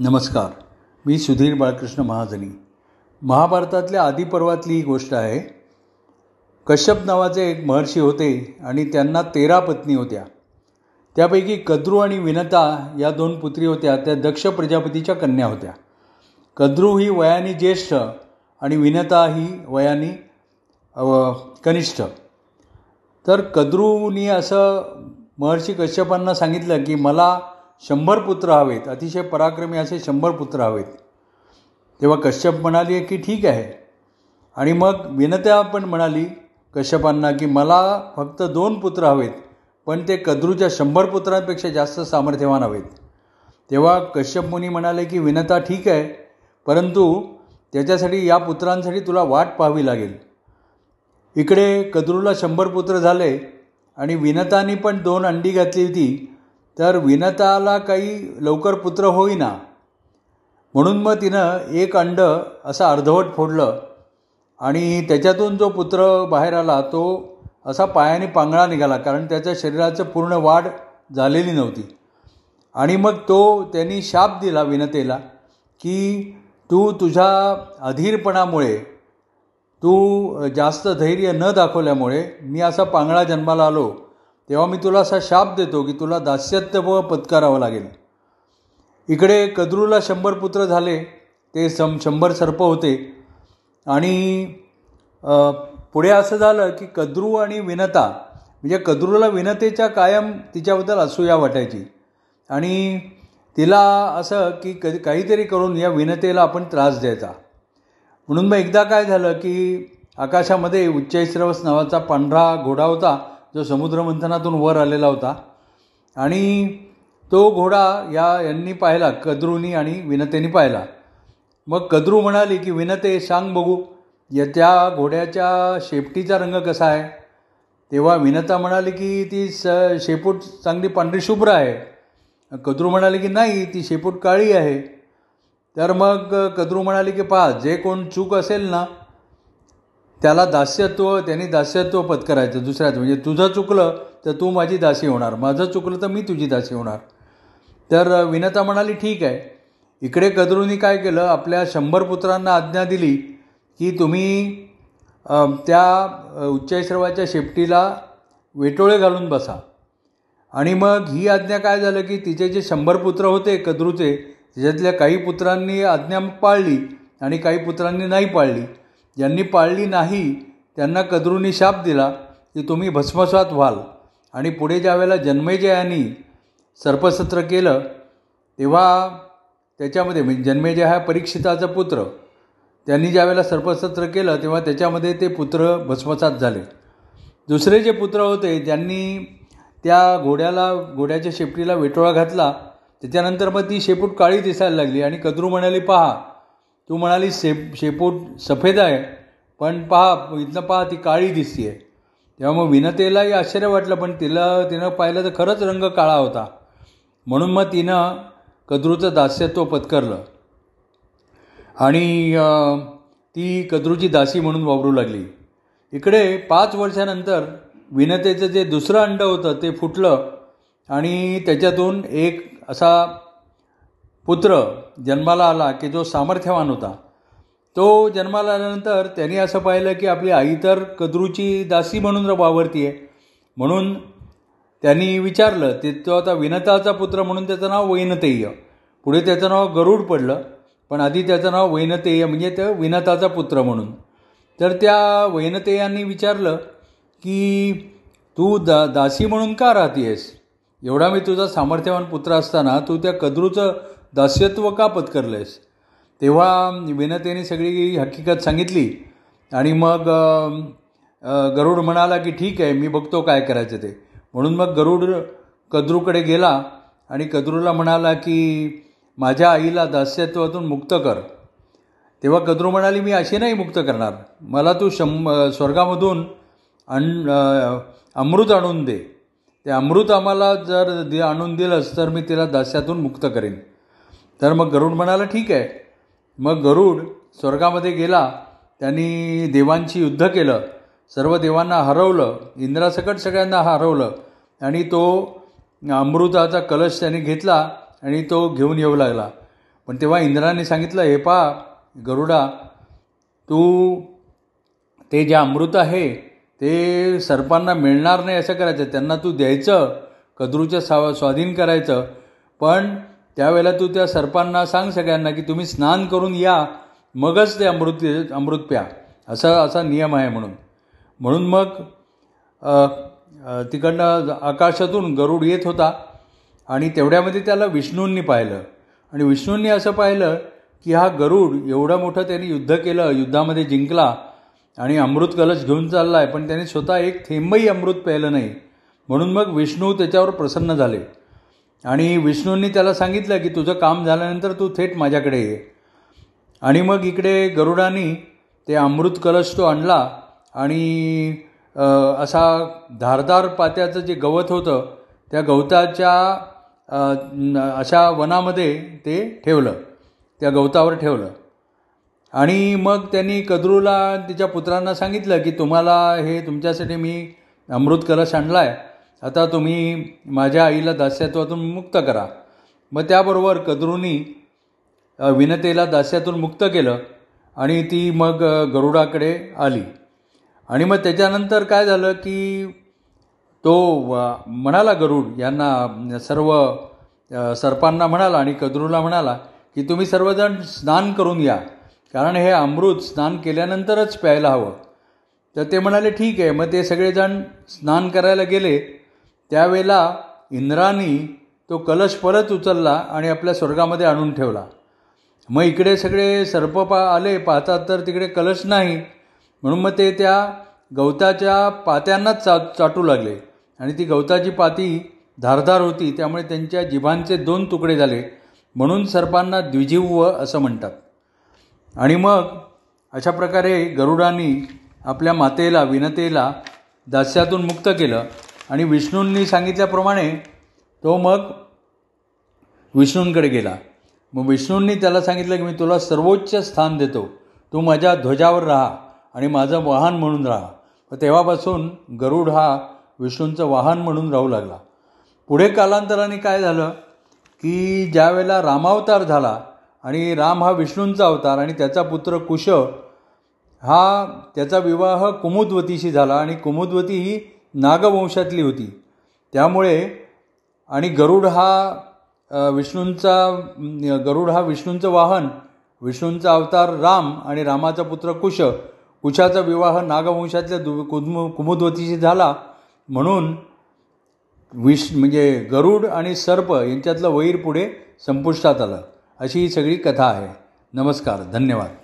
नमस्कार. मी सुधीर बाळकृष्ण महाजनी. महाभारतातल्या आदिपर्वातली ही गोष्ट आहे कश्यप नावाचे एक महर्षी होते आणि त्यांना तेरा पत्नी होत्या. त्यापैकी कद्रू आणि विनता या दोन पुत्री होत्या त्या दक्ष प्रजापतीच्या कन्या होत्या. कद्रू ही वयाने ज्येष्ठ आणि विनता ही वयाने कनिष्ठ. तर कद्रूनी असं महर्षी कश्यपांना सांगितलं की मला शंभर पुत्र हवेत. अतिशय पराक्रमी असे शंभर पुत्र हवेत. तेव्हा कश्यप म्हणाली की ठीक आहे. आणि मग विनत्या पण म्हणाली कश्यपांना की मला फक्त दोन पुत्र हवेत पण ते कद्रूच्या शंभर पुत्रांपेक्षा जास्त सामर्थ्यवान हवेत. तेव्हा कश्यप मुनी म्हणाले की विनता ठीक आहे परंतु त्याच्यासाठी या पुत्रांसाठी तुला वाट पाहावी लागेल. इकडे कद्रूला शंभर पुत्र झाले आणि विनतानी पण दोन अंडी घातली होती. तर विनताला काही लवकर पुत्र होईना. म्हणून मग तिनं एक अंड असं अर्धवट फोडलं आणि त्याच्यातून जो पुत्र बाहेर आला तो असा पायाने पांगळा निघाला कारण त्याच्या शरीराचं पूर्ण वाढ झालेली नव्हती. आणि मग तो त्यांनी शाप दिला विनतेला की तू तुझ्या अधीरपणामुळे तू जास्त धैर्य न दाखवल्यामुळे मी असा पांगळा जन्माला आलो. तेव्हा मी तुला असा शाप देतो की तुला दास्यत्व पत्करावं लागेल. इकडे कद्रूला शंभर पुत्र झाले ते सम शंभर सर्प होते. आणि पुढे असं झालं की कद्रू आणि विनता म्हणजे कद्रूला विनतेच्या कायम तिच्याबद्दल असूया वाटायची. आणि तिला असं की क काहीतरी करून या विनतेला आपण त्रास द्यायचा. म्हणून मग एकदा काय झालं की आकाशामध्ये उच्चैश्रवस नावाचा पांढरा घोडा होता. जो समुद्रमंथनातून वर आलेला होता. आणि तो घोडा या यांनी पाहिला कद्रूनी आणि विनतेनी पाहिला. मग कद्रू म्हणाली की विनते सांग बघू या त्या घोड्याच्या शेपटीचा रंग कसा आहे? तेव्हा विनता म्हणाली की ती स शेपूट चांगली पांढरी शुभ्र आहे. कद्रू म्हणाले की नाही ती शेपूट काळी आहे. तर मग कद्रू म्हणाली की पहा जे कोण चूक असेल ना त्याला दास्यत्व त्यांनी दास्यत्व पत्करायचं दुसऱ्याचं. म्हणजे तुझं चुकलं तर तू माझी दासी होणार. माझं चुकलं तर मी तुझी दासी होणार. तर विनता म्हणाली ठीक आहे. इकडे कद्रूनी काय केलं? आपल्या शंभर पुत्रांना आज्ञा दिली की तुम्ही त्या अ, उच्चैश्रवाच्या शेपटीला वेटोळे घालून बसा. आणि मग ही आज्ञा काय झालं की तिचे जे शंभर पुत्र होते कद्रूचे त्याच्यातल्या काही पुत्रांनी आज्ञा पाळली आणि काही पुत्रांनी नाही पाळली. ज्यांनी पाळली नाही त्यांना कद्रूनी शाप दिला की तुम्ही भस्मसात व्हाल. आणि पुढे ज्या वेळेला जन्मेजयानी सर्पसत्र केलं तेव्हा त्याच्यामध्ये म्हणजे जन्मेजय हा परीक्षिताचा पुत्र. त्यांनी ज्यावेळेला सर्पसत्र केलं तेव्हा त्याच्यामध्ये ते पुत्र भस्मसात झाले. दुसरे जे पुत्र होते ज्यांनी त्या घोड्याला घोड्याच्या शेपटीला वेटोळा घातला त्याच्यानंतर मग ती शेपूट काळी दिसायला लागली आणि कद्रू म्हणाली पहा तू म्हणाली शेप शेपूट सफेद आहे पण पहा इथनं पहा ती काळी दिसते आहे तेव्हा मग विनतेलाही आश्चर्य वाटलं पण तिला तिनं पाहिलं तर खरंच रंग काळा होता. म्हणून मग तिनं कद्रूचं दास्यत्व पत्करलं. आणि ती कद्रूची दासी म्हणून वावरू लागली. इकडे पाच वर्षानंतर विनतेचं जे दुसरं अंड होतं ते फुटलं आणि त्याच्यातून एक असा पुत्र जन्माला आला की जो सामर्थ्यवान होता. तो जन्माला आल्यानंतर त्यांनी असं पाहिलं की आपली आई तर कद्रूची दासी म्हणून वावरती आहे म्हणून त्यांनी विचारलं ते तो आता विनताचा पुत्र म्हणून त्याचं नाव वैनतेय. पुढे त्याचं नाव गरुड पडलं पण आधी त्याचं नाव वैनतेय म्हणजे ते विनताचा पुत्र म्हणून. तर त्या वैनतेयांनी विचारलं की तू दा दासी म्हणून का राहतेस एवढा मी तुझा सामर्थ्यवान पुत्र असताना तू त्या कद्रूचं दास्यत्व का पत्करलंयस. तेव्हा विनतेने सगळी हकीकत सांगितली आणि मग गरुड म्हणाला की ठीक आहे मी बघतो काय करायचं ते. म्हणून मग गरुड कद्रूकडे गेला आणि कद्रूला म्हणाला की माझ्या आईला दास्यत्वातून मुक्त कर. तेव्हा कद्रू म्हणाली मी अशी नाही मुक्त करणार. मला तू शं स्वर्गामधून अन अमृत आणून दे. ते अमृत आम्हाला जर दे आणून दिलंस तर मी तिला दास्यातून मुक्त करेन. तर मग गरुड म्हणाला ठीक आहे. मग गरुड स्वर्गामध्ये गेला. त्यांनी देवांची युद्ध केलं. सर्व देवांना हरवलं. इंद्रासकट सगळ्यांना हरवलं. आणि तो अमृताचा कलश त्याने घेतला आणि तो घेऊन येऊ लागला. पण तेव्हा इंद्राने सांगितलं हे पा गरुडा तू ते जे अमृत आहे ते सर्पांना मिळणार नाही असं करायचं. त्यांना तू द्यायचं कद्रूच्या सा स्वाधीन करायचं. पण त्यावेळेला तू त्या सर्पांना सांग सगळ्यांना की तुम्ही स्नान करून या मगच ते अमृत अमृत प्या. असा असा नियम आहे म्हणून. म्हणून मग तिकडनं आकाशातून गरुड येत होता आणि तेवढ्यामध्ये त्याला विष्णूंनी पाहिलं. आणि विष्णूंनी असं पाहिलं की हा गरुड एवढं मोठं त्यांनी युद्ध केलं युद्धामध्ये जिंकला आणि अमृत कलश घेऊन चालला आहे पण त्याने स्वतः एक थेंबही अमृत प्यायलं नाही. म्हणून मग विष्णू त्याच्यावर प्रसन्न झाले. आणि विष्णूंनी त्याला सांगितलं की तुझं काम झाल्यानंतर तू थेट माझ्याकडे ये. आणि मग इकडे गरुडानी ते अमृत कलश तो आणला आणि असा धारदार पात्याचं जे गवत होतं त्या गवताच्या अशा वनामध्ये ते ठेवलं त्या गवतावर ठेवलं. आणि मग त्यांनी कद्रूला तिच्या पुत्रांना सांगितलं की तुम्हाला हे तुमच्यासाठी मी अमृत कलश आणला आहे आता तुम्ही माझ्या आईला दास्यत्वातून मुक्त करा. मग त्याबरोबर कदरूनी विनतेला दास्यातून मुक्त केलं आणि ती मग गरुडाकडे आली. आणि मग त्याच्यानंतर काय झालं की तो म्हणाला गरुड यांना सर्व सर्पांना म्हणाला आणि कद्रूला म्हणाला की तुम्ही सर्वजण स्नान करून या. कारण हे अमृत स्नान केल्यानंतरच प्यायला हवं. तर ते म्हणाले ठीक आहे. मग ते सगळेजण स्नान करायला गेले. त्यावेळेला इंद्रानी तो कलश परत उचलला आणि आपल्या स्वर्गामध्ये आणून ठेवला. मग इकडे सगळे सर्प पा आले पाहतात तर तिकडे कलश नाही. म्हणून मग ते त्या गवताच्या पात्यांनाच चा चाटू लागले. आणि ती गवताची पाती धारधार होती त्यामुळे त्यांच्या जिभांचे दोन तुकडे झाले. म्हणून सर्पांना द्विजीव असं म्हणतात. आणि मग अशा प्रकारे गरुडांनी आपल्या मातेला विनतेला दास्यातून मुक्त केलं. आणि विष्णूंनी सांगितल्याप्रमाणे तो मग विष्णूंकडे गेला. मग विष्णूंनी त्याला सांगितलं की मी तुला सर्वोच्च स्थान देतो. तू माझ्या ध्वजावर राहा आणि माझं वाहन म्हणून राहा. तेव्हापासून गरुड हा विष्णूंचं वाहन म्हणून राहू लागला. पुढे कालांतराने काय झालं की ज्यावेळेला रामावतार झाला आणि राम हा विष्णूंचा अवतार आणि त्याचा पुत्र कुश हा त्याचा विवाह कुमुदवतीशी झाला आणि कुमुदवती ही नागवंशातली होती. त्यामुळे आणि गरुड हा विष्णूंचा गरुड हा विष्णूंचं वाहन विष्णूंचा अवतार राम आणि रामाचा पुत्र कुश कुशाचा विवाह नागवंशातल्या दु कुदम कुमुदवतीशी झाला. म्हणून विष म्हणजे गरुड आणि सर्प यांच्यातलं वैर पुढे संपुष्टात आलं. अशी ही सगळी कथा आहे. नमस्कार धन्यवाद.